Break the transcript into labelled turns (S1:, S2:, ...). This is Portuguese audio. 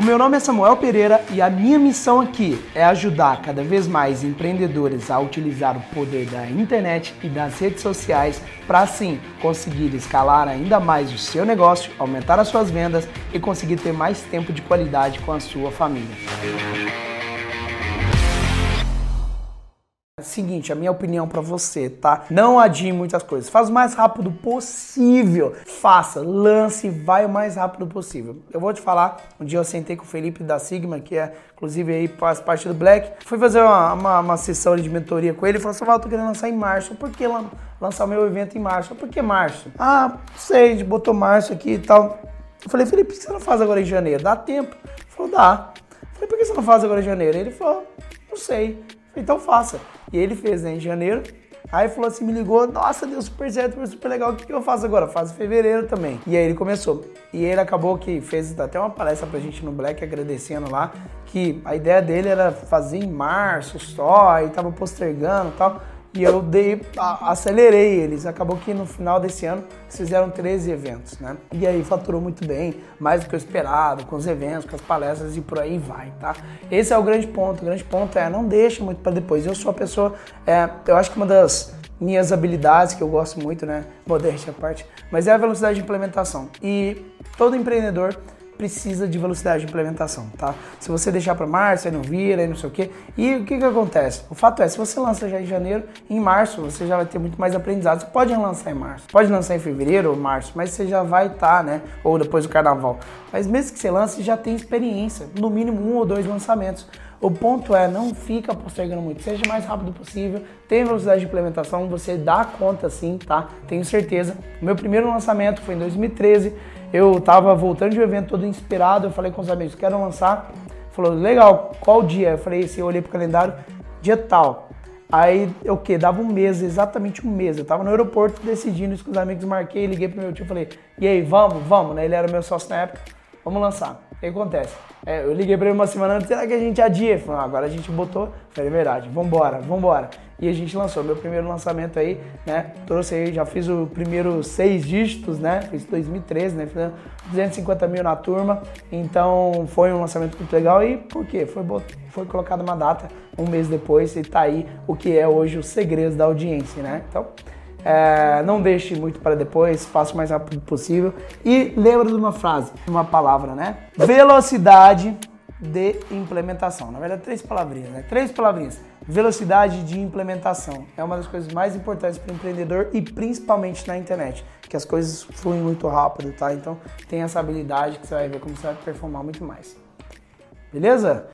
S1: O meu nome é Samuel Pereira e a minha missão aqui é ajudar cada vez mais empreendedores a utilizar o poder da internet e das redes sociais para assim conseguir escalar ainda mais o seu negócio, aumentar as suas vendas e conseguir ter mais tempo de qualidade com a sua família. Seguinte, a minha opinião para você, tá? Não adie muitas coisas. Faz o mais rápido possível. Faça, lance, vai o mais rápido possível. Eu vou te falar, um dia eu sentei com o Felipe da Sigma, que é inclusive aí faz parte do Black. Fui fazer uma, uma, uma sessão de mentoria com ele e falou assim: eu tô querendo lançar em março. Por que lançar o meu evento em março? Por que março? Ah, sei, botou março aqui e tal. Eu falei, Felipe, por que você não faz agora em janeiro? Dá tempo? Ele falou, dá. Eu falei, por que você não faz agora em janeiro? Ele falou, não sei. Falei, então faça. E ele fez né, em janeiro. Aí falou assim, me ligou, nossa, deu super certo, foi super legal, o que, que eu faço agora? Em fevereiro também. E aí ele começou. E ele acabou que fez até uma palestra pra gente no Black, agradecendo lá, que a ideia dele era fazer em março só, e tava postergando e tal. E eu dei, acelerei eles. Acabou que no final desse ano fizeram 13 eventos, né? E aí faturou muito bem, mais do que eu esperado, com os eventos, com as palestras e por aí vai, tá? Esse é o grande ponto. O grande ponto é não deixa muito para depois. Eu sou a pessoa, é, eu acho que uma das minhas habilidades que eu gosto muito, né? Modéstia à parte, mas é a velocidade de implementação. E todo empreendedor precisa de velocidade de implementação, tá? Se você deixar para março, aí não vira, aí não sei o quê. E o que que acontece? O fato é, se você lança já em janeiro, em março você já vai ter muito mais aprendizado. Você pode lançar em março, pode lançar em fevereiro ou março, mas você já vai estar, tá, né? Ou depois do carnaval. Mas mesmo que você lance, já tem experiência, no mínimo um ou dois lançamentos. O ponto é, não fica postergando muito, seja mais rápido possível, tenha velocidade de implementação, você dá conta sim, tá? Tenho certeza. O meu primeiro lançamento foi em 2013, eu tava voltando de um evento todo inspirado, eu falei com os amigos, quero lançar. Falou, legal, qual dia? Eu falei, assim, eu olhei pro calendário, dia tal. Aí, o que? Dava um mês, exatamente um mês. Eu tava no aeroporto decidindo isso com os amigos, marquei, liguei pro meu tio, falei, e aí, vamos, vamos, né? Ele era meu sócio na época, vamos lançar. O que acontece? É, eu liguei pra ele uma semana antes, será que a gente adia? Ele ah, agora a gente botou. falei, é verdade, vambora, vambora. E a gente lançou meu primeiro lançamento aí, né? Trouxe aí, já fiz o primeiro seis dígitos, né? Fiz 2013, né? Fiz 250 mil na turma. Então foi um lançamento muito legal. E por quê? Foi, foi colocada uma data um mês depois e tá aí o que é hoje os segredos da audiência, né? Então. É, não deixe muito para depois, faça o mais rápido possível. E lembra de uma frase, uma palavra, né? Velocidade de implementação. Na verdade, três palavrinhas, né? Três palavrinhas. Velocidade de implementação é uma das coisas mais importantes para o empreendedor e principalmente na internet, que as coisas fluem muito rápido, tá? Então, tem essa habilidade que você vai ver como você vai performar muito mais. Beleza?